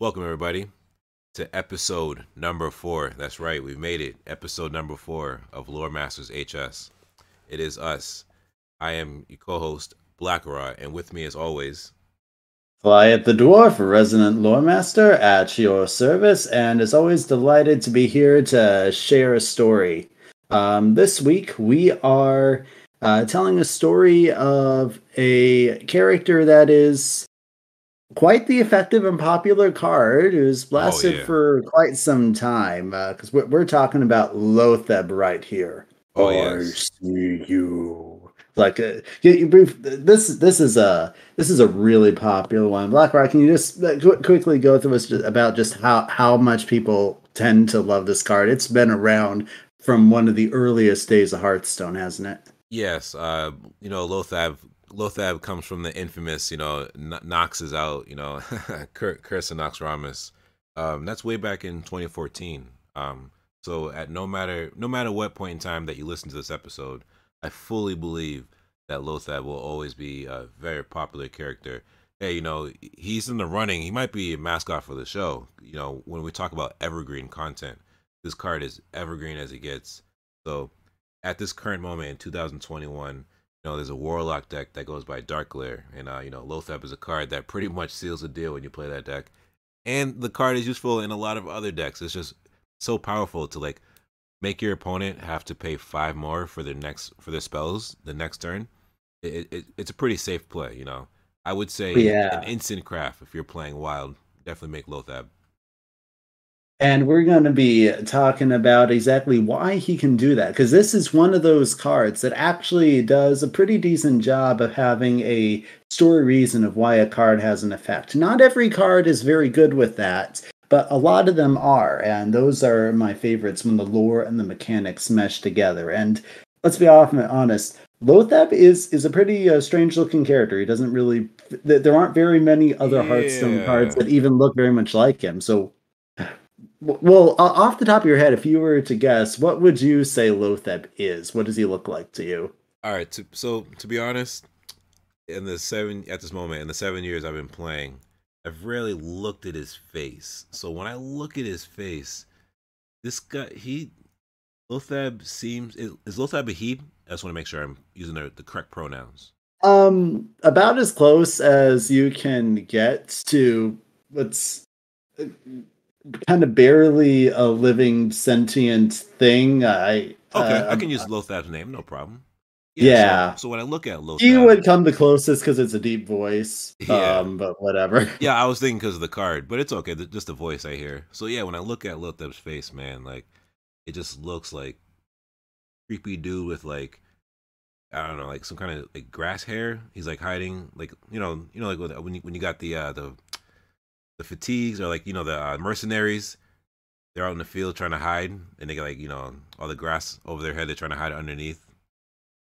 Welcome, everybody, to episode number four. That's right, we've made it. Episode number four of Lore Masters HS. It is us. I am your co host, Blackrod, and with me, as always, Flyet the Dwarf, resident lore master at your service, and as always, delighted to be here to share a story. Um, this week, we are uh, telling a story of a character that is quite the effective and popular card who's lasted Oh, yeah. for quite some time because we're, we're talking about Loatheb right here. Oh, I yes. see you. Like uh, you, you brief, this this is a this is a really popular one. Blackrock, can you just uh, qu- quickly go through us about just how how much people tend to love this card? It's been around from one of the earliest days of Hearthstone, hasn't it? yes, uh, you know, Loatheb. Loatheb comes from the infamous, you know, N- Nox is out, you know, Cur- Curse of Naxxramas. Um, that's way back in 2014. Um, so at no matter no matter what point in time that you listen to this episode, I fully believe that Loatheb will always be a very popular character. Hey, you know, he's in the running. He might be a mascot for the show. You know, when we talk about evergreen content, this card is evergreen as it gets. So at this current moment in 2021, you know, there's a Warlock deck that goes by Dark Glare, and uh, you know, Loatheb is a card that pretty much seals the deal when you play that deck. And the card is useful in a lot of other decks. It's just so powerful to like make your opponent have to pay five more for their next for their spells the next turn. It, it it's a pretty safe play, you know. I would say Yeah. an instant craft if you're playing wild. Definitely make Loatheb. And we're going to be talking about exactly why he can do that. Because this is one of those cards that actually does a pretty decent job of having a story reason of why a card has an effect. Not every card is very good with that, but a lot of them are. And those are my favorites when the lore and the mechanics mesh together. And let's be honest. Loatheb is is a pretty uh, strange looking character. He doesn't really. th- There aren't very many other Hearthstone cards that even look very much like him. So well, off the top of your head, if you were to guess, what would you say Loatheb is? What does he look like to you? All right. To, so to be honest, in the seven at this moment in the seven years I've been playing, I've rarely looked at his face. So when I look at his face, this guy he Loatheb seems is, is Loatheb a he? I just want to make sure I'm using the, the correct pronouns. Um, about as close as you can get to what's uh, kind of barely a living sentient thing. I Okay, uh, I can use Loatheb's name, no problem. Yeah. So, so when I look at Loatheb, He would come the closest because it's a deep voice. Yeah. Um, but whatever. Yeah, I was thinking because of the card, but it's okay. Just the voice I hear. So yeah, when I look at Loatheb's face, man, like it just looks like creepy dude with like I don't know, like some kind of like grass hair. He's like hiding, like you know, you know, like when- when you, when you got the uh, the the fatigues or like you know the uh, mercenaries. They're out in the field trying to hide, and they got like you know all the grass over their head. They're trying to hide underneath.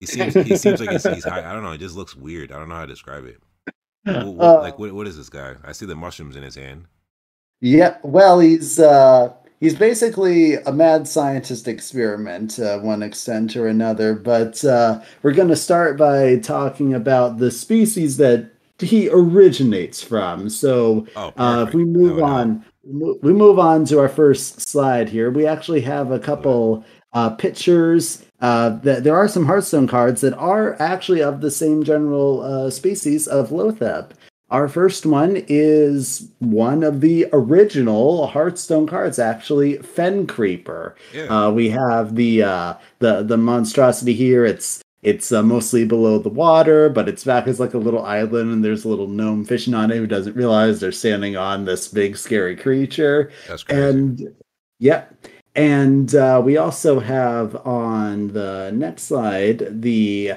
He seems he seems like he's, he's high. I don't know. It just looks weird. I don't know how to describe it. Wh- wh- Uh, like what what is this guy? I see the mushrooms in his hand. Yeah, well, he's uh, he's basically a mad scientist experiment, uh, one extent or another. But uh, we're going to start by talking about the species that he originates from. So, Oh, uh, if we move on, we move on to our first slide here. We actually have a couple uh, pictures. Uh, that there are some Hearthstone cards that are actually of the same general uh, species of Loatheb. Our first one is one of the original Hearthstone cards, actually, Fen Creeper. Yeah. Uh, we have the uh, the the monstrosity here. It's it's uh, mostly below the water, but its back is like a little island, and there's a little gnome fishing on it who doesn't realize they're standing on this big scary creature. That's crazy. And yep. And uh, we also have on the next slide the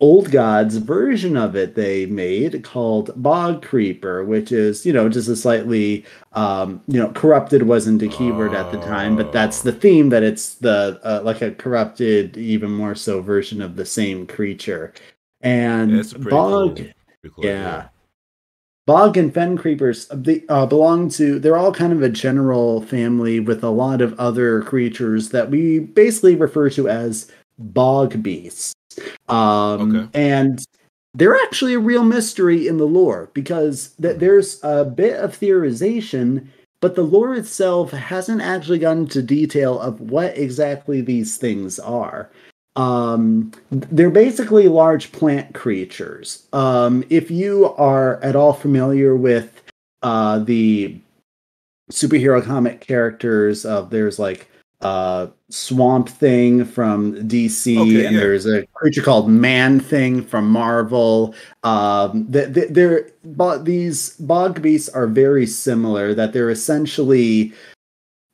old gods version of it they made called bog creeper which is you know just a slightly um you know corrupted wasn't a keyword at the time but that's the theme that it's the uh, like a corrupted even more so version of the same creature and Yeah, pretty bog cool- cool yeah. Bog and fen creepers they uh, belong to they're all kind of a general family with a lot of other creatures that we basically refer to as bog beasts. Um Okay. and they're actually a real mystery in the lore because th- there's a bit of theorization, but the lore itself hasn't actually gotten into detail of what exactly these things are. Um, they're basically large plant creatures. Um, if you are at all familiar with uh, the superhero comic characters of there's like uh swamp thing from dc Okay, and yeah. there's a creature called man thing from marvel. Um th- th- they're but these bog beasts are very similar that they're essentially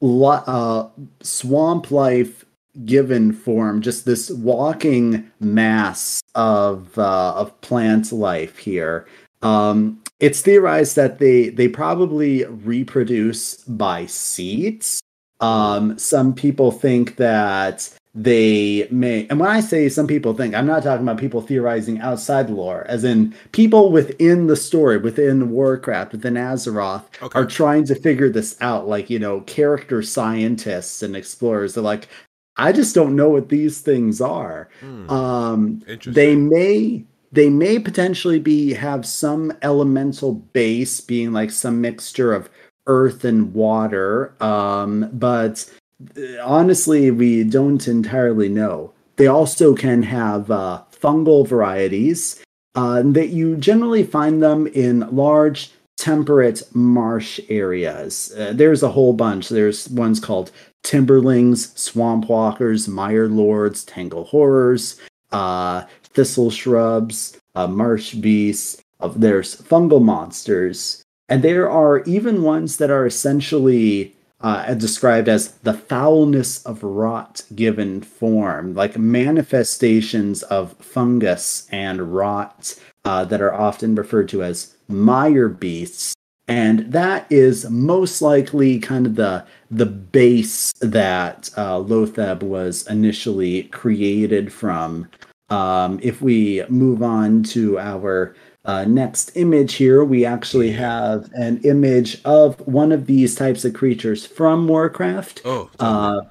uh swamp life given form just this walking mass of uh of plant life here. Um it's theorized that they they probably reproduce by seeds um, some people think that they may, and when I say some people think, I'm not talking about people theorizing outside the lore, as in people within the story, within Warcraft, within Azeroth, Okay. are trying to figure this out. Like, you know, character scientists and explorers. They're like, I just don't know what these things are. Hmm, Um, they may they may potentially be have some elemental base being like some mixture of earth and water um but uh, honestly we don't entirely know. They also can have uh, fungal varieties uh, that you generally find them in large temperate marsh areas. Uh, there's a whole bunch. There's ones called timberlings swamp walkers mire lords tangle horrors uh, thistle shrubs, uh, marsh beasts. Uh, there's fungal monsters, and there are even ones that are essentially uh, described as the foulness of rot given form, like manifestations of fungus and rot uh, that are often referred to as mire beasts. And that is most likely kind of the the base that uh, Loatheb was initially created from. Um, if we move on to our uh, next image here, we actually have an image of one of these types of creatures from Warcraft. Oh. Uh,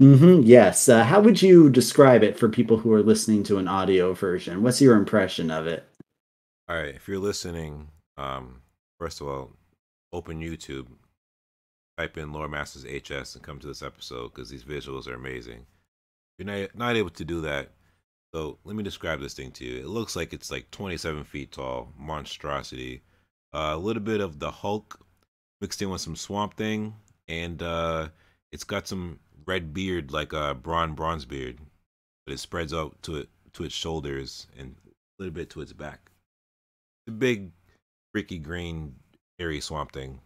mhm, yes. Uh, how would you describe it for people who are listening to an audio version? What's your impression of it? all right. If you're listening, um, first of all, open YouTube, type in Lore Masters HS, and come to this episode because these visuals are amazing. If you're not, not able to do that, so let me describe this thing to you. It looks like it's like 27 feet tall, monstrosity. Uh, a little bit of the Hulk mixed in with some Swamp Thing, and uh, it's got some red beard like a Braun Bronze beard, but it spreads out to it to its shoulders and a little bit to its back. The big, freaky green, hairy Swamp Thing.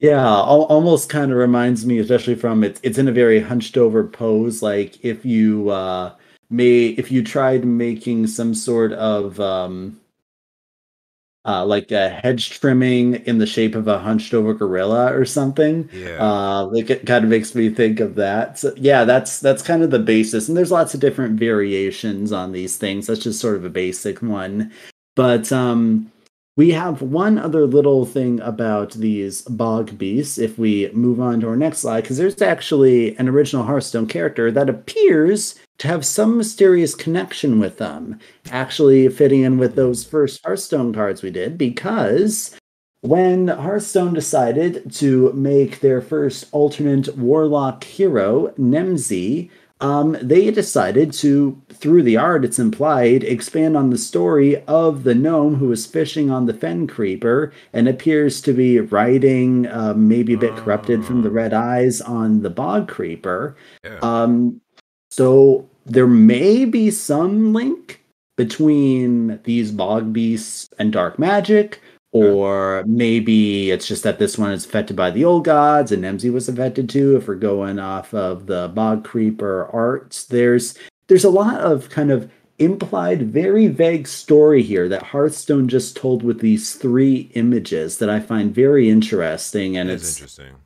Yeah, al- almost kind of reminds me, especially from it's it's in a very hunched over pose. Like if you uh may if you tried making some sort of um uh like a hedge trimming in the shape of a hunched over gorilla or something. Yeah. Uh like it kind of makes me think of that. So yeah, that's that's kind of the basis. And there's lots of different variations on these things. That's just sort of a basic one. But um we have one other little thing about these bog beasts if we move on to our next slide, because there's actually an original Hearthstone character that appears to have some mysterious connection with them, actually fitting in with those first Hearthstone cards we did, because when Hearthstone decided to make their first alternate warlock hero, Nemsy, um, they decided to, through the art, it's implied, expand on the story of the gnome who is fishing on the Fen Creeper and appears to be riding, uh, maybe a bit corrupted from the Oh. red eyes, on the Bog Creeper. yeah. Um, so there may be some link between these bog beasts and dark magic, or maybe it's just that this one is affected by the old gods and Nemsy was affected too. If we're going off of the bog creeper arts, there's there's a lot of kind of implied, very vague story here that Hearthstone just told with these three images that I find very interesting, and It it's interesting.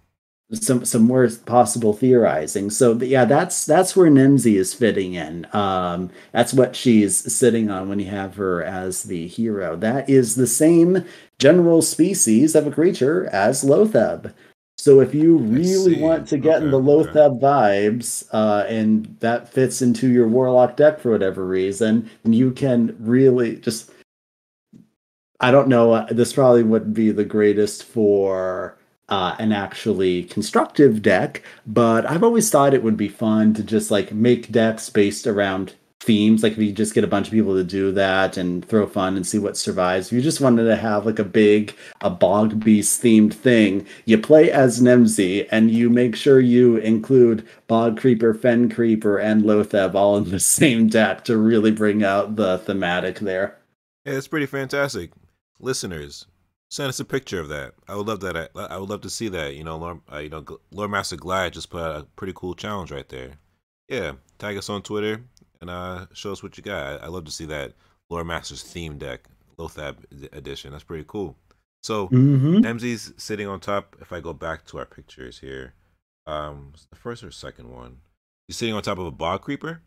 Some some more possible theorizing. So yeah, that's that's where Nemsy is fitting in. Um, that's what she's sitting on when you have her as the hero. That is the same general species of a creature as Loatheb. So if you really want to get okay, in the Loatheb okay. vibes, uh, and that fits into your Warlock deck for whatever reason, then you can really just. I don't know. Uh, this probably wouldn't be the greatest for uh, an actually constructive deck, but I've always thought it would be fun to just like make decks based around themes. Like if you just get a bunch of people to do that and throw fun and see what survives. If you just wanted to have like a big a bog beast themed thing, you play as Nemsy and you make sure you include bog creeper, fen creeper, and Loatheb all in the same deck to really bring out the thematic there. Yeah, it's pretty fantastic. Listeners, send us a picture of that. I would love that. I, I would love to see that. You know, Lord, uh, you know, Lord Master Glad just put out a pretty cool challenge right there. Yeah, tag us on Twitter and uh, show us what you got. I, I love to see that Lore Masters theme deck, Loatheb edition. That's pretty cool. So mm-hmm. sitting on top. If I go back to our pictures here, um, the first or second one, he's sitting on top of a bog creeper.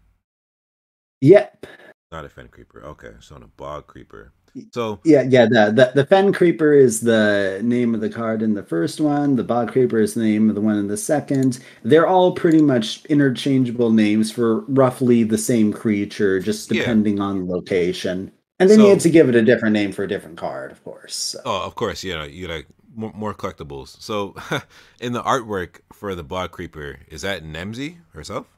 Yep. Not a fen creeper. Okay, so on a bog creeper. So yeah, yeah. The, the the fen creeper is the name of the card in the first one. The bog creeper is the name of the one in the second. They're all pretty much interchangeable names for roughly the same creature, just depending yeah. on location. And then so, you had to give it a different name for a different card, of course. So. Oh, of course, yeah. You like more, more collectibles. So, in the artwork for the bog creeper, is that Nemsy herself?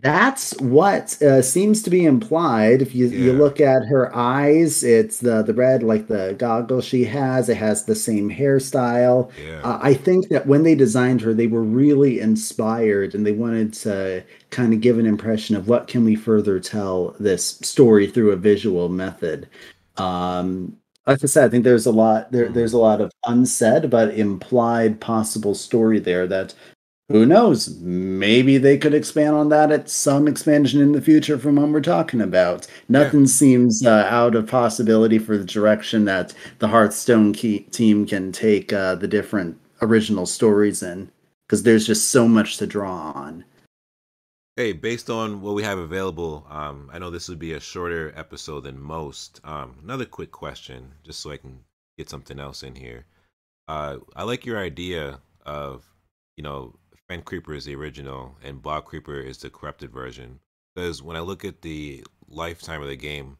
That's what uh, seems to be implied. If you, yeah. you look at her eyes, it's the the red, like the goggles she has. It has the same hairstyle. Yeah. Uh, I think that when they designed her, they were really inspired, and they wanted to kind of give an impression of what can we further tell this story through a visual method. Um, like I said, I think there's a lot there. Mm-hmm. There's a lot of unsaid but implied possible story there that who knows? Maybe they could expand on that at some expansion in the future from what we're talking about. Nothing yeah. seems uh, out of possibility for the direction that the Hearthstone key- team can take uh, the different original stories in, because there's just so much to draw on. Hey, based on what we have available, um, I know this would be a shorter episode than most. Um, another quick question, just so I can get something else in here. Uh, I like your idea of, you know, Fen Creeper is the original, and Bog Creeper is the corrupted version. Because when I look at the lifetime of the game,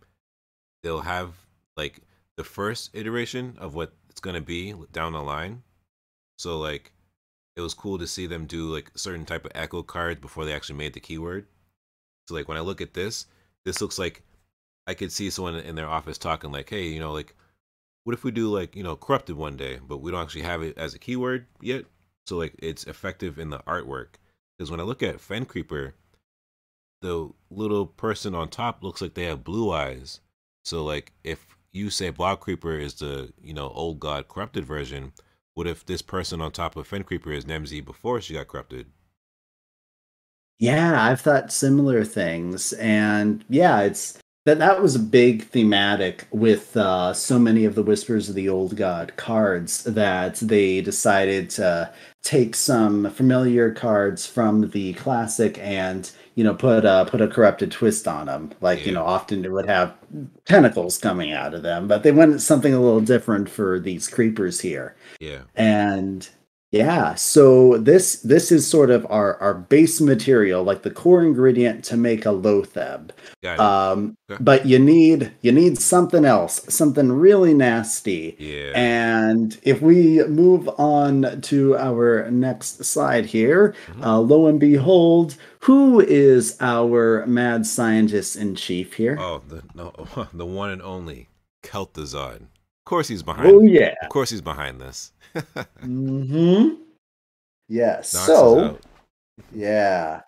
they'll have like the first iteration of what it's gonna be down the line. So like, it was cool to see them do like certain type of echo cards before they actually made the keyword. So like when I look at this, this looks like I could see someone in their office talking like, "Hey, you know, like, what if we do like you know corrupted one day, but we don't actually have it as a keyword yet? So like it's effective in the artwork. Because when i look at fen creeper the little person on top looks like they have blue eyes. So like if you say bog creeper is the you know old god corrupted version what if this person on top of fen creeper is nemsy before she got corrupted? Yeah i've thought similar things. And yeah it's that that was a big thematic with uh, so many of the Whispers of the Old God cards that they decided to take some familiar cards from the classic and you know put a put a corrupted twist on them. Like yeah. you know, often it would have tentacles coming out of them, but they wanted something a little different for these creepers here. Yeah, and yeah, so this this is sort of our our base material, like the core ingredient to make a loatheb. Um, okay. but you need you need something else, something really nasty. Yeah. And if we move on to our next slide here, mm-hmm. uh, lo and behold, who is our mad scientist in chief here? Oh, the no, the one and only Kel'Thuzad. Of course, he's behind. Oh yeah. Of course, he's behind this hmm Yes. Knocks so, yeah.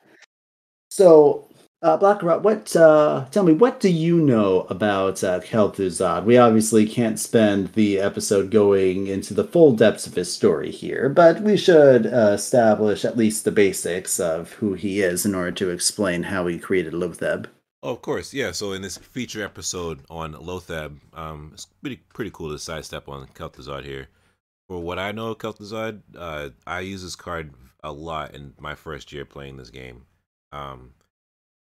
So, uh, Black Rot, what? Uh, tell me, what do you know about uh, Kel'Thuzad? We obviously can't spend the episode going into the full depths of his story here, but we should uh, establish at least the basics of who he is in order to explain how he created Loatheb. Oh, of course, yeah. So in this feature episode on Loatheb, um, it's pretty pretty cool to sidestep on Kel'Thuzad here for what I know of Kel'Thuzad, uh, I use this card a lot in my first year playing this game. Um,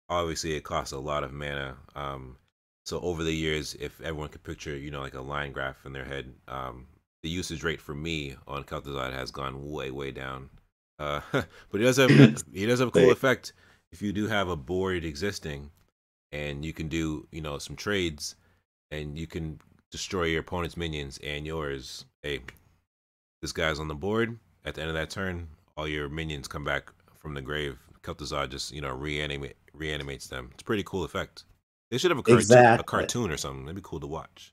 obviously, it costs a lot of mana. Um, so over the years, if everyone could picture, you know, like a line graph in their head, um, the usage rate for me on Kel'Thuzad has gone way way down. Uh, but he does have he does have a cool effect if you do have a board existing, and you can do you know some trades, and you can destroy your opponent's minions and yours. Hey, this guy's on the board. At the end of that turn, all your minions come back from the grave. Kel'Thuzad just you know reanimate reanimates them. It's a pretty cool effect. They should have a cartoon, exactly. a cartoon or something. That'd be cool to watch.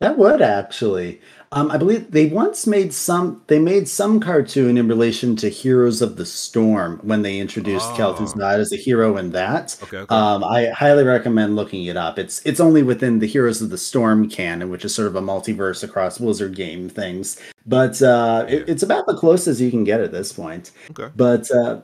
That would actually. Um, I believe they once made some. They made some cartoon in relation to Heroes of the Storm when they introduced oh. not as a hero in that. Okay, okay. Um, I highly recommend looking it up. It's it's only within the Heroes of the Storm canon, which is sort of a multiverse across Blizzard game things. But uh, yeah. it, it's about the closest you can get at this point. Okay. But uh,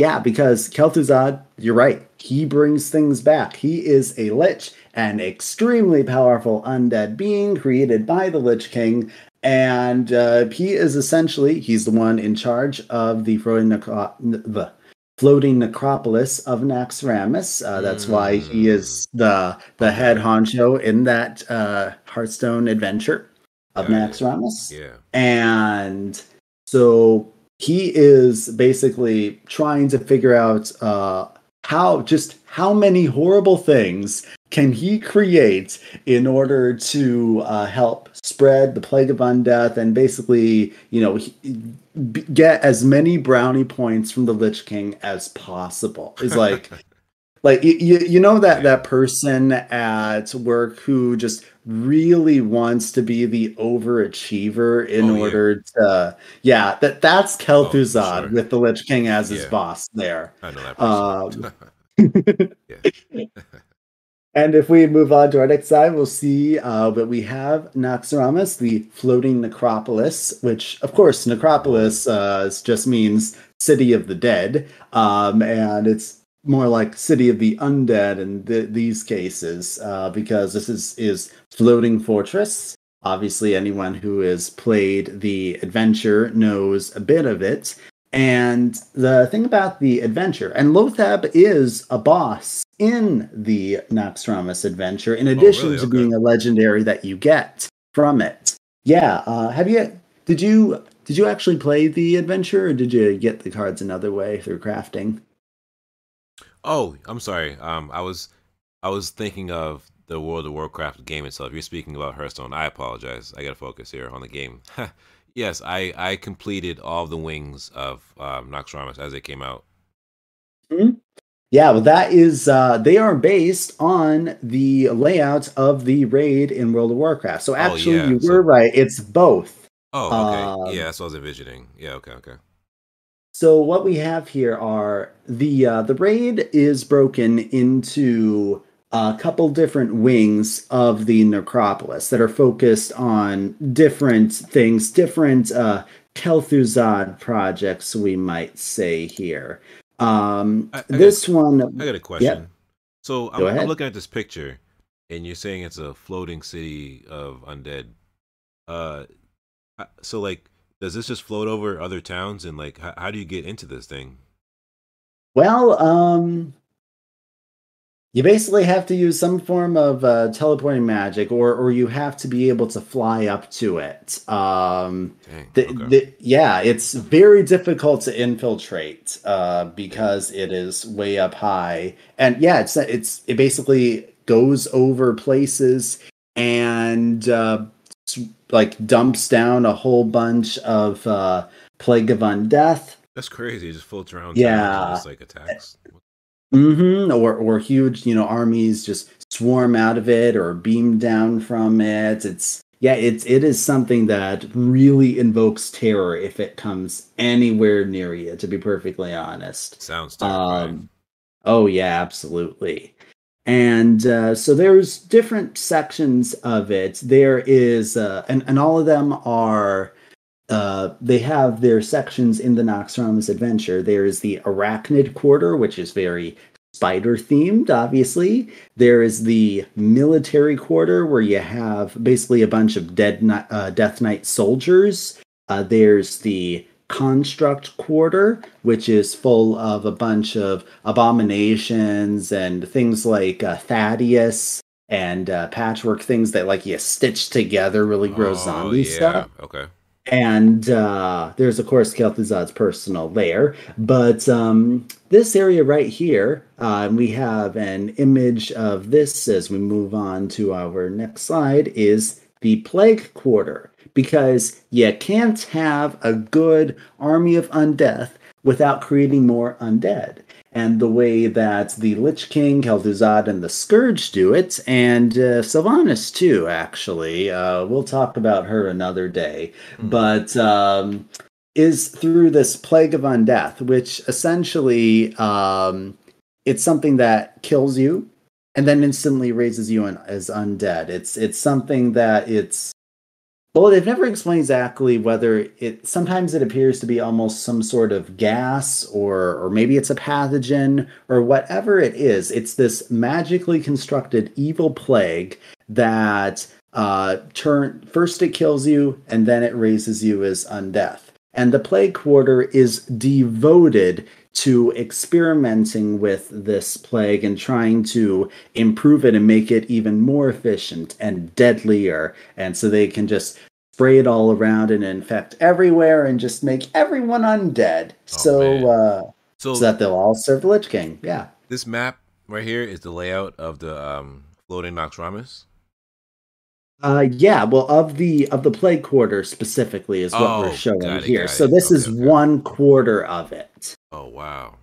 yeah, because Kel'Thuzad, you're right. He brings things back. He is a lich, an extremely powerful undead being created by the Lich King, and uh, he is essentially he's the one in charge of the floating, necro- the floating necropolis of Naxxramas. Uh, that's mm. why he is the the head honcho in that uh, Hearthstone adventure of yeah, Naxxramas. Yeah, and so he is basically trying to figure out uh, how just how many horrible things can he create in order to uh, help spread the plague of undeath and basically you know get as many brownie points from the lich king as possible. Is like like you, you know that that person at work who just really wants to be the overachiever in oh, order yeah. to yeah that that's Kel'Thuzad oh, sure. with the Lich King as his yeah. boss there. I know that um, and if we move on to our next side, we'll see uh, that we have Naxxramas, the floating necropolis, which of course necropolis uh, just means city of the dead, um, and it's more like City of the Undead in th- these cases, uh, because this is is floating fortress. Obviously, anyone who has played the adventure knows a bit of it. And the thing about the adventure, and Loatheb is a boss in the Naxxramas adventure, in addition oh, really? to okay. being a legendary that you get from it. Yeah, uh, have you? Did you? Did you actually play the adventure, or did you get the cards another way through crafting? Oh, I'm sorry. Um, I was I was thinking of the World of Warcraft game itself. You're speaking about Hearthstone. I apologize. I got to focus here on the game. yes, I I completed all the wings of um, Naxxramas as they came out. Mm-hmm. Yeah, well, that is uh, they are based on the layout of the raid in World of Warcraft. So oh, actually, oh, yeah. you were right. It's both. Oh, okay. Um, yeah, that's what I was envisioning. Yeah, okay, okay. So what we have here are the uh, the raid is broken into a couple different wings of the necropolis that are focused on different things, different uh, Kel'Thuzad projects, we might say here. Um, I, I this got, one, I got a question. Yep. So I'm, I'm, looking at this picture, and you're saying it's a floating city of undead. Uh, so like does this just float over other towns? And like how, how do you get into this thing? Well um you basically have to use some form of uh, teleporting magic or or you have to be able to fly up to it. Um Dang, the, okay. the, yeah it's very difficult to infiltrate uh, because it is way up high. And yeah it's it's it basically goes over places and uh, like dumps down a whole bunch of uh, plague of undeath. That's crazy. It just floats around. Yeah, just like attacks. Mm-hmm. Or or huge, you know, armies just swarm out of it or beam down from it. It's yeah, it's it is something that really invokes terror if it comes anywhere near you. To be perfectly honest, sounds terrifying. Um, oh yeah, absolutely. And uh, so there's different sections of it. There is, uh, and, and all of them are, uh, they have their sections in the Naxxramas adventure. There is the Arachnid Quarter, which is very spider themed, obviously. There is the military quarter where you have basically a bunch of dead uh, Death Knight soldiers. Uh, there's the construct quarter, which is full of a bunch of abominations and things like uh, Thaddius and uh, patchwork things that like you stitch together really grow Oh, zombie yeah. stuff. Okay. And uh, there's of course Kel'Thuzad's personal lair, but um, this area right here, uh, we have an image of this as we move on to our next slide. Is the plague quarter because you can't have a good army of undeath without creating more undead. And the way that the Lich King, Kel'Thuzad, and the Scourge do it, and uh, Sylvanas too, actually. Uh, we'll talk about her another day. Hmm. But um, is through this plague of undeath, which essentially um, it's something that kills you and then instantly raises you in, as undead. It's it's something that it's well, they've never explained exactly whether it. Sometimes it appears to be almost some sort of gas, or or maybe it's a pathogen, or whatever it is. It's this magically constructed evil plague that uh, turn first it kills you, and then it raises you as undeath. And the plague quarter is devoted to experimenting with this plague and trying to improve it and make it even more efficient and deadlier. And so they can just spray it all around and infect everywhere and just make everyone undead. Oh, so, uh, So, so that they'll all serve the Lich King. Yeah. this map right here is the layout of the um, floating Naxxramas. Uh, yeah, well, of the of the plague quarter specifically is what Oh, we're showing it, here. So this Okay, is okay. one quarter of it. Oh wow.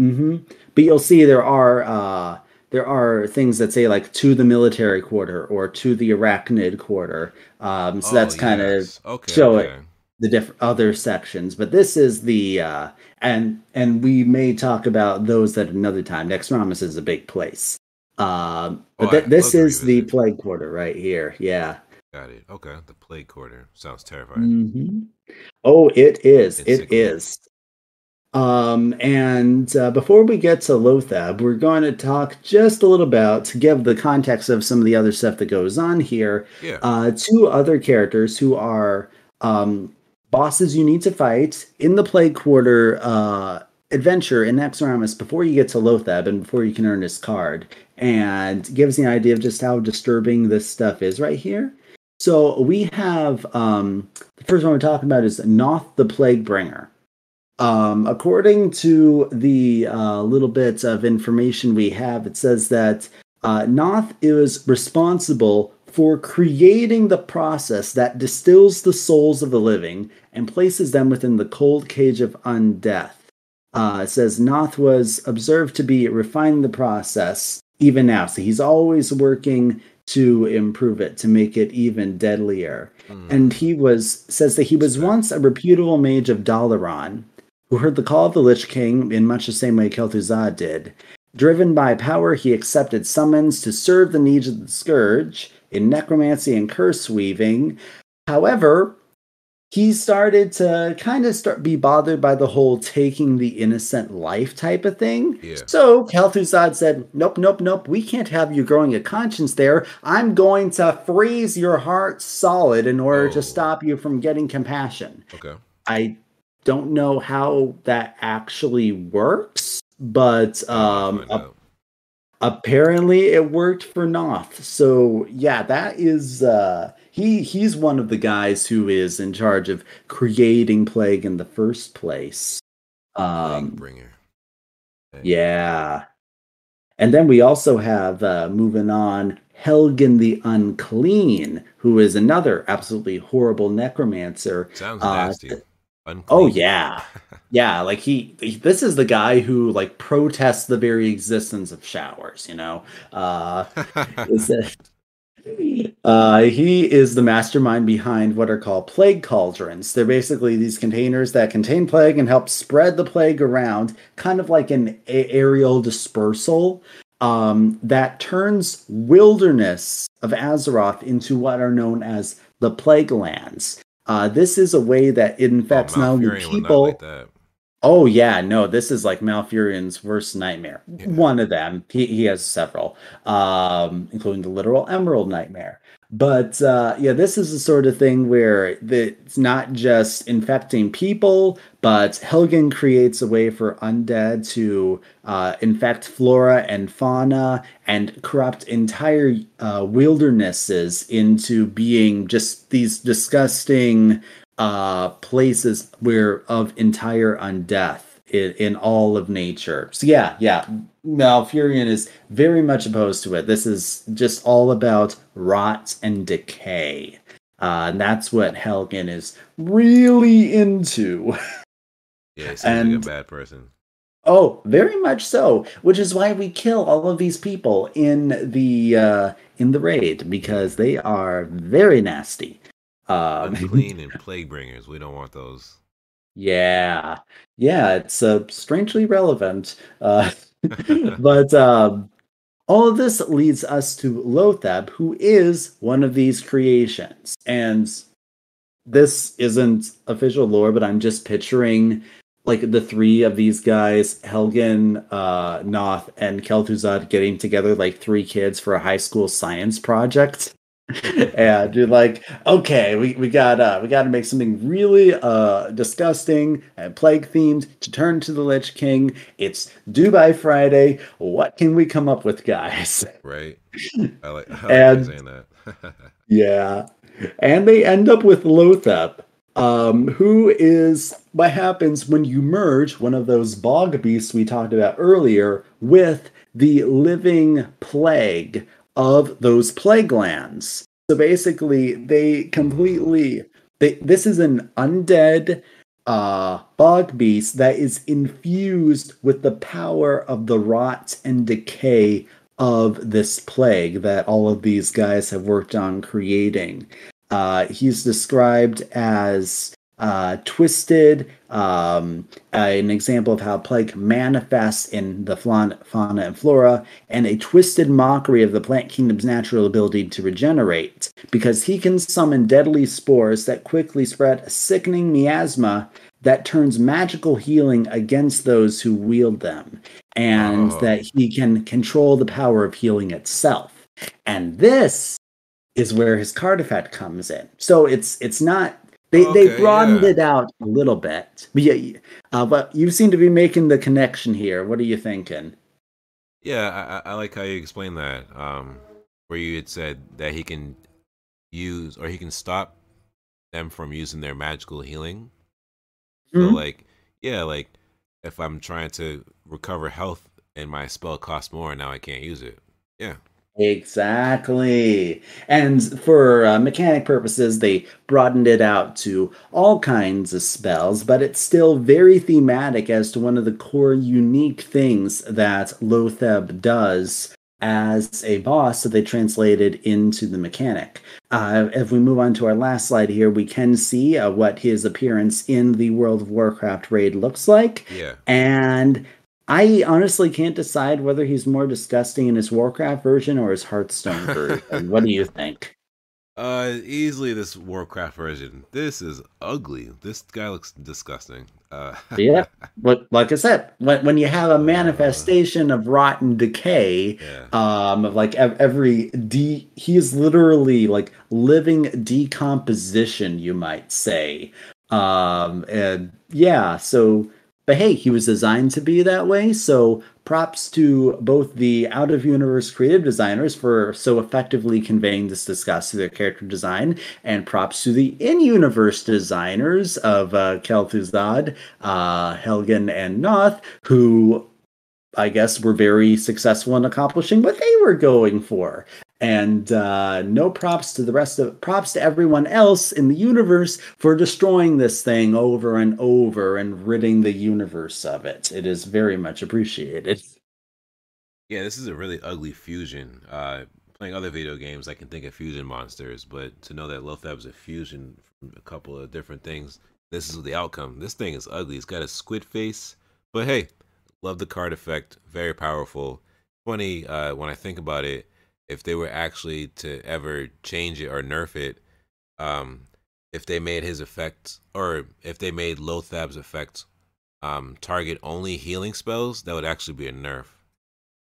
Mm-hmm. But you'll see there are uh, there are things that say like to the military quarter or to the arachnid quarter. Um, so that's Oh, kind of okay. show it. okay. the different other sections. But this is the uh, and and we may talk about those at another time. Naxxramas is a big place. Um, but Oh, th- this is the plague quarter right here. Yeah. Got it. Okay. The plague quarter sounds terrifying. hmm Oh, it is. It's It sickening. is. Um, and uh, before we get to Loatheb, we're going to talk just a little about to give the context of some of the other stuff that goes on here. Yeah. Uh, two other characters who are um, bosses you need to fight in the Plague Quarter uh, adventure in Naxxramas before you get to Loatheb and before you can earn his card, and gives the idea of just how disturbing this stuff is right here. So we have um, the first one we're talking about is Noth the Plague Bringer. Um, according to the uh, little bit of information we have, it says that uh, Noth is responsible for creating the process that distills the souls of the living and places them within the cold cage of undeath. Uh, it says Noth was observed to be refining the process even now. So he's always working to improve it, to make it even deadlier. Mm. And he was says that he was once a reputable mage of Dalaran, who heard the call of the Lich King in much the same way Kel'Thuzad did. Driven by power, he accepted summons to serve the needs of the Scourge in necromancy and curse weaving. However, he started to kind of start be bothered by the whole taking the innocent life type of thing. Yeah. So Kel'Thuzad said, "Nope, nope, nope. We can't have you growing a conscience there. I'm going to freeze your heart solid in order Oh. to stop you from getting compassion." Okay. I don't know how that actually works, but um, a- apparently it worked for Noth. So yeah, that is uh he he's one of the guys who is in charge of creating plague in the first place. Um bringer. Yeah. And then we also have uh moving on Heigan the Unclean, who is another absolutely horrible necromancer. Sounds uh, nasty. Unclean. Oh yeah. Yeah, like he, he- this is the guy who like protests the very existence of showers, you know. Uh is that uh, he is the mastermind behind what are called plague cauldrons. They're basically these containers that contain plague and help spread the plague around, kind of like an aerial dispersal um, that turns wilderness of Azeroth into what are known as the plague lands. Uh, this is a way that it infects oh, not only Malfurion would not people. like that. Oh yeah, no, this is like Malfurion's worst nightmare. Yeah. One of them. He he has several, um, including the literal Emerald Nightmare. But uh, yeah, this is the sort of thing where it's not just infecting people, but Heigan creates a way for undead to uh, infect flora and fauna and corrupt entire uh, wildernesses into being just these disgusting uh, places where of entire undeath in, in all of nature. So yeah, yeah, Malfurion is very much opposed to it. This is just all about rot and decay. Uh, and that's what Heigan is really into. Yeah, he seems and, like a bad person. Oh, very much so. Which is why we kill all of these people in the uh, in the raid because they are very nasty. Um, Unclean and plague bringers. We don't want those. Yeah, yeah. It's uh, strangely relevant. Uh, but um, all of this leads us to Loatheb, who is one of these creations. And this isn't official lore, but I'm just picturing like the three of these guys, Heigan, uh, Noth, and Kel'Thuzad getting together like three kids for a high school science project. and you're like, okay, we, we gotta we gotta make something really uh disgusting and plague themed to turn to the Lich King. It's by Friday. What can we come up with, guys? Right. I like, I like and, saying that. yeah. And they end up with Loatheb, um, who is what happens when you merge one of those bog beasts we talked about earlier with the living plague of those plague lands. So basically, they completely they, this is an undead uh bog beast that is infused with the power of the rot and decay of this plague that all of these guys have worked on creating. Uh, he's described as uh, twisted, um, an example of how plague manifests in the fauna and flora, and a twisted mockery of the plant kingdom's natural ability to regenerate, because he can summon deadly spores that quickly spread a sickening miasma that turns magical healing against those who wield them, and oh. that he can control the power of healing itself. And this is where his card effect comes in. So it's it's not they okay, they broadened yeah. it out a little bit. But yeah, uh, but you seem to be making the connection here. What are you thinking? Yeah, I, I like how you explained that. Um, where you had said that he can use or he can stop them from using their magical healing. Mm-hmm. So like, yeah, like if I'm trying to recover health and my spell costs more, now I can't use it. Yeah, Exactly. And for uh, mechanic purposes, they broadened it out to all kinds of spells, but it's still very thematic as to one of the core unique things that Loatheb does as a boss that they translated into the mechanic. Uh, if we move on to our last slide here, we can see uh, what his appearance in the World of Warcraft raid looks like. Yeah. And I honestly can't decide whether he's more disgusting in his Warcraft version or his Hearthstone version. what do you think? Uh, easily this Warcraft version. This is ugly. This guy looks disgusting. Uh, yeah, but like I said, when when you have a uh, manifestation of rotten decay, yeah. um, of like every de, he is literally like living decomposition, you might say. Um, and yeah, so but hey, he was designed to be that way. So props to both the out of universe creative designers for so effectively conveying this disgust through their character design, and props to the in universe designers of uh, Kel'Thuzad, uh, Heigan, and Noth, who I guess were very successful in accomplishing what they were going for and uh, no props to the rest of props to everyone else in the universe for destroying this thing over and over and ridding the universe of it. It is very much appreciated. Yeah, this is a really ugly fusion. Uh, playing other video games, I can think of fusion monsters, but to know that Loatheb is a fusion from a couple of different things, this is the outcome. This thing is ugly. It's got a squid face, but hey, love the card effect. Very powerful. Funny uh, when I think about it if they were actually to ever change it or nerf it, um, if they made his effect or if they made Loatheb's effect um, target only healing spells, that would actually be a nerf.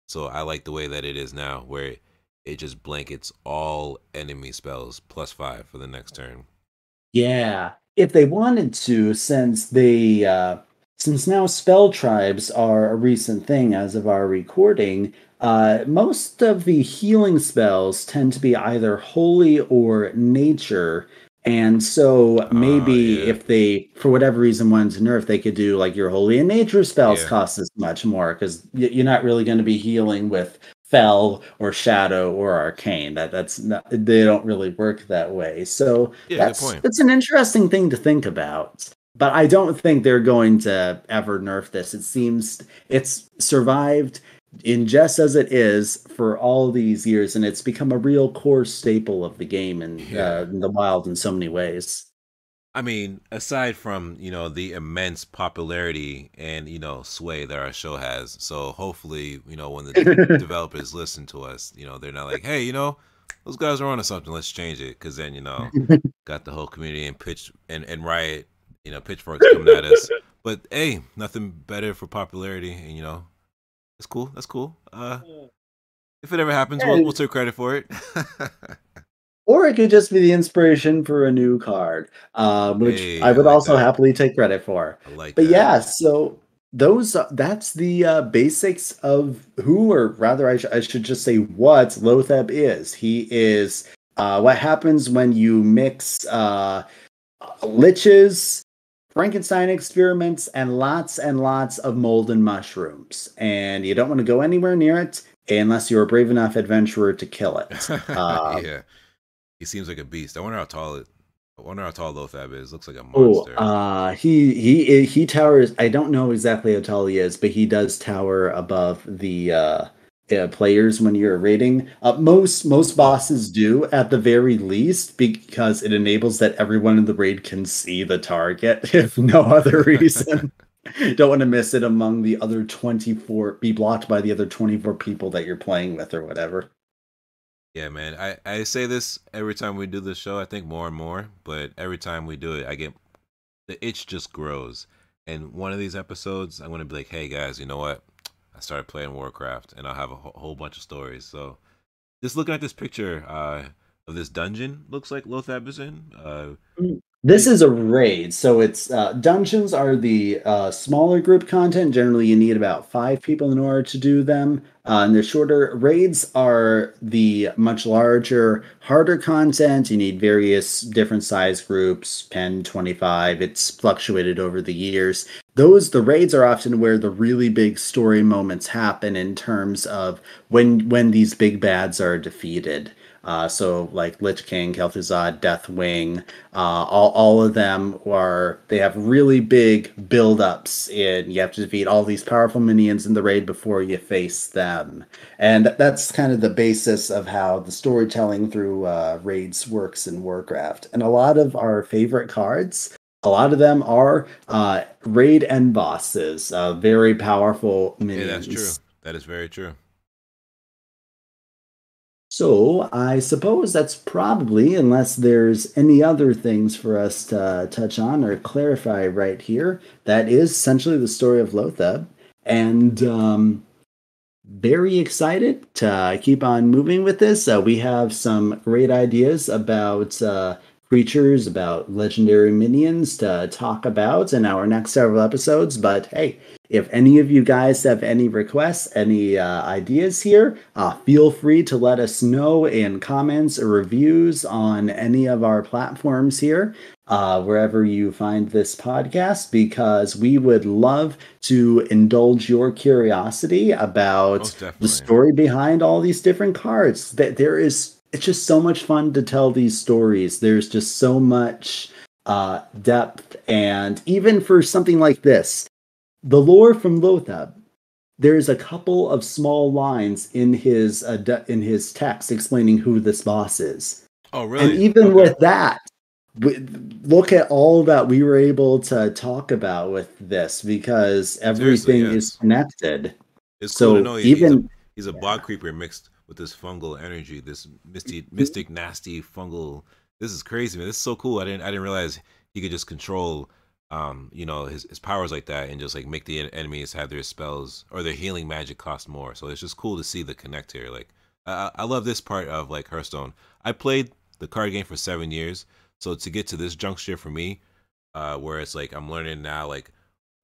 So I like the way that it is now, where it just blankets all enemy spells plus five for the next turn. Yeah, if they wanted to, since they uh, since now spell tribes are a recent thing as of our recording, uh, most of the healing spells tend to be either holy or nature. And so maybe Ah, yeah. if they, for whatever reason, wanted to nerf, they could do like your holy and nature spells Yeah. cost as much more because you're not really going to be healing with fel or shadow or arcane. That that's not they don't really work that way. So Yeah, that's that's an interesting thing to think about. But I don't think they're going to ever nerf this. It seems it's survived in just as it is for all these years, and it's become a real core staple of the game and Yeah. uh, the wild in so many ways. I mean, aside from you know the immense popularity and you know sway that our show has, so hopefully you know when the developers listen to us, you know they're not like, hey, you know, those guys are onto something. Let's change it, because then you know got the whole community and pitch and and riot, you know, pitchforks coming at us. But hey, nothing better for popularity, and you know, it's cool. That's cool. Uh, if it ever happens, we'll, we'll take credit for it. Or it could just be the inspiration for a new card, uh, which Hey, I I would like also that. happily take credit for. I like But that. yeah, so those uh, that's the uh, basics of who, or rather, I, sh- I should just say what Loatheb is. He is uh, what happens when you mix uh, liches, Frankenstein experiments, and lots and lots of mold and mushrooms. And you don't want to go anywhere near it unless you're a brave enough adventurer to kill it. Uh, yeah, he seems like a beast. I wonder how tall it. I wonder how tall Loatheb is. Looks like a Oh, monster. uh, he he he towers. I don't know exactly how tall he is, but he does tower above the uh, uh, players when you're raiding. Uh, most most bosses do at the very least because it enables that everyone in the raid can see the target if no other reason. don't want to miss it among the other 24 be blocked by the other 24 people that you're playing with or whatever yeah, man. I I say this every time we do this show. I think more and more, but every time we do it, I get the itch just grows. And one of these episodes, I'm gonna be like, hey guys, you know what? I started playing Warcraft, and I'll have a whole bunch of stories. So, just looking at this picture uh, of this dungeon, looks like Loatheb. Uh, This is a raid, so it's uh, dungeons are the uh, smaller group content. Generally, you need about five people in order to do them, uh, and they're shorter. Raids are the much larger, harder content. You need various different size groups 10, 25. It's fluctuated over the years. Those the raids are often where the really big story moments happen in terms of when when these big bads are defeated. Uh, so like Lich King, Kel'Thuzad, Deathwing, uh, all, all of them are they have really big build-ups and you have to defeat all these powerful minions in the raid before you face them. And that's kind of the basis of how the storytelling through uh, raids works in Warcraft. And a lot of our favorite cards, a lot of them are uh, raid end bosses, uh, very powerful minions. yeah, that's true. That is very true. So I suppose that's probably, unless there's any other things for us to touch on or clarify right here, that is essentially the story of Loatheb. And um, very excited to keep on moving with this. Uh, we have some great ideas about uh, creatures, about legendary minions to talk about in our next several episodes. But hey, if any of you guys have any requests, any uh, ideas here, uh, feel free to let us know in comments or reviews on any of our platforms here, uh, wherever you find this podcast, because we would love to indulge your curiosity about the story behind all these different cards. That there is, it's just so much fun to tell these stories. There's just so much uh, depth, and even for something like this, the lore from Loatheb. There's a couple of small lines in his uh, de- in his text explaining who this boss is, Oh, really? and even Okay. with that, look at all that we were able to talk about with this because everything yes. is connected. it's so cool he- he's a- even He's a bog creeper mixed with this fungal energy, this misty, mystic, nasty fungal. This is crazy, man. This is so cool. I didn't, I didn't realize he could just control, um, you know, his, his powers like that, and just like make the enemies have their spells or their healing magic cost more. So it's just cool to see the connect here. Like I, I love this part of like Hearthstone. I played the card game for seven years, so to get to this juncture for me, uh, where it's like I'm learning now like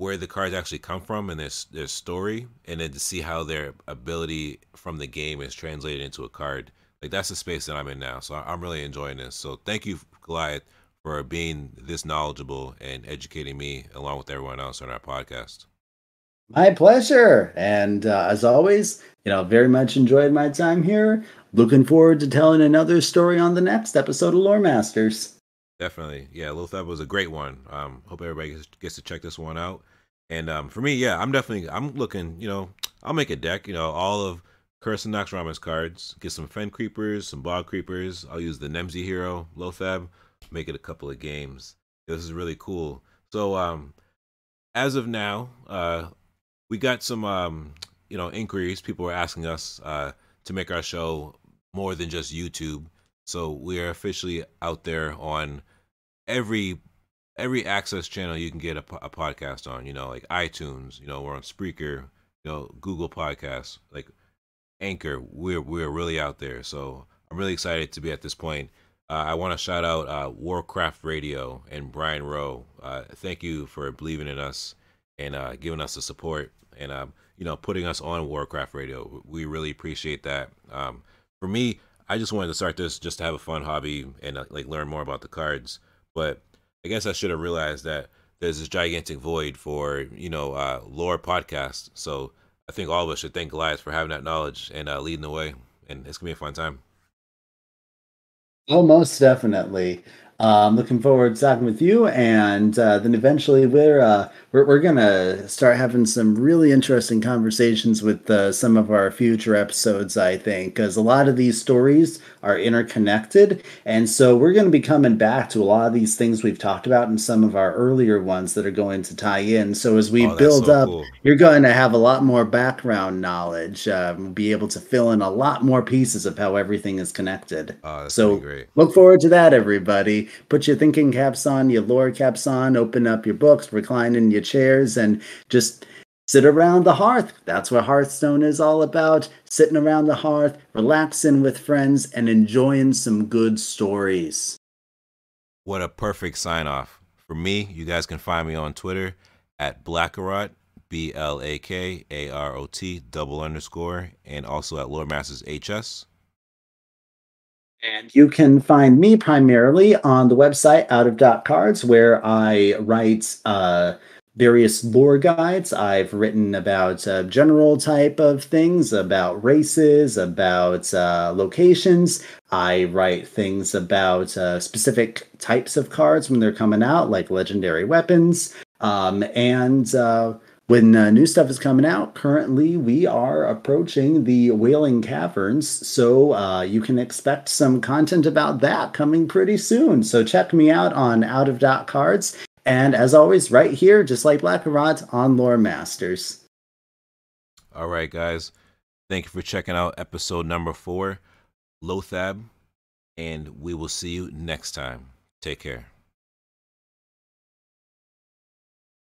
where the cards actually come from and their their story, and then to see how their ability from the game is translated into a card. Like that's the space that I'm in now, so I'm really enjoying this. So thank you, Goliath, for being this knowledgeable and educating me along with everyone else on our podcast. My pleasure. And uh, as always, you know, very much enjoyed my time here. Looking forward to telling another story on the next episode of Lore Masters. Definitely. Yeah, Loatheb was a great one. Um, hope everybody gets to check this one out. And um, for me, yeah, I'm definitely I'm looking, you know, I'll make a deck, you know, all of Curse and Naxxramas cards, get some Fen Creepers, some Bog Creepers. I'll use the Nemsy Hero, Loatheb, make it a couple of games. This is really cool. So um as of now, uh we got some um you know inquiries. People were asking us uh to make our show more than just YouTube. So we are officially out there on every every access channel you can get a, a podcast on. You know, like iTunes. You know, we're on Spreaker. You know, Google Podcasts, like Anchor. We're we're really out there. So I'm really excited to be at this point. Uh, I want to shout out uh, Warcraft Radio and Brian Rowe. Uh, thank you for believing in us and uh, giving us the support and um, you know putting us on Warcraft Radio. We really appreciate that. Um, for me, I just wanted to start this just to have a fun hobby and uh, like learn more about the cards. But I guess I should have realized that there's this gigantic void for you know uh, lore podcasts. So I think all of us should thank Goliath for having that knowledge and uh, leading the way. And it's gonna be a fun time. Oh, most definitely. Um, looking forward to talking with you, and uh, then eventually we're, uh, we're we're gonna start having some really interesting conversations with uh, some of our future episodes. I think because a lot of these stories are interconnected, and so we're going to be coming back to a lot of these things we've talked about in some of our earlier ones that are going to tie in. So as we oh, build so up, cool. you're going to have a lot more background knowledge, um, be able to fill in a lot more pieces of how everything is connected. Oh, so look forward to that, everybody put your thinking caps on, your lore caps on, open up your books, recline in your chairs, and just sit around the hearth. That's what Hearthstone is all about. Sitting around the hearth, relaxing with friends, and enjoying some good stories. What a perfect sign off. For me, you guys can find me on Twitter at Blakarot, B L A K A R O T double underscore, and also at Lore Masters HS. And you can find me primarily on the website Out of Dot Cards, where I write uh, various lore guides. I've written about uh, general type of things, about races, about uh, locations. I write things about uh, specific types of cards when they're coming out, like legendary weapons. Um, and uh, when uh, new stuff is coming out, currently we are approaching the Wailing Caverns, so uh, you can expect some content about that coming pretty soon. So check me out on Out of Dot Cards, and as always, right here, just like Blakarot on Lore Masters. All right, guys, thank you for checking out episode number four, Loatheb, and we will see you next time. Take care.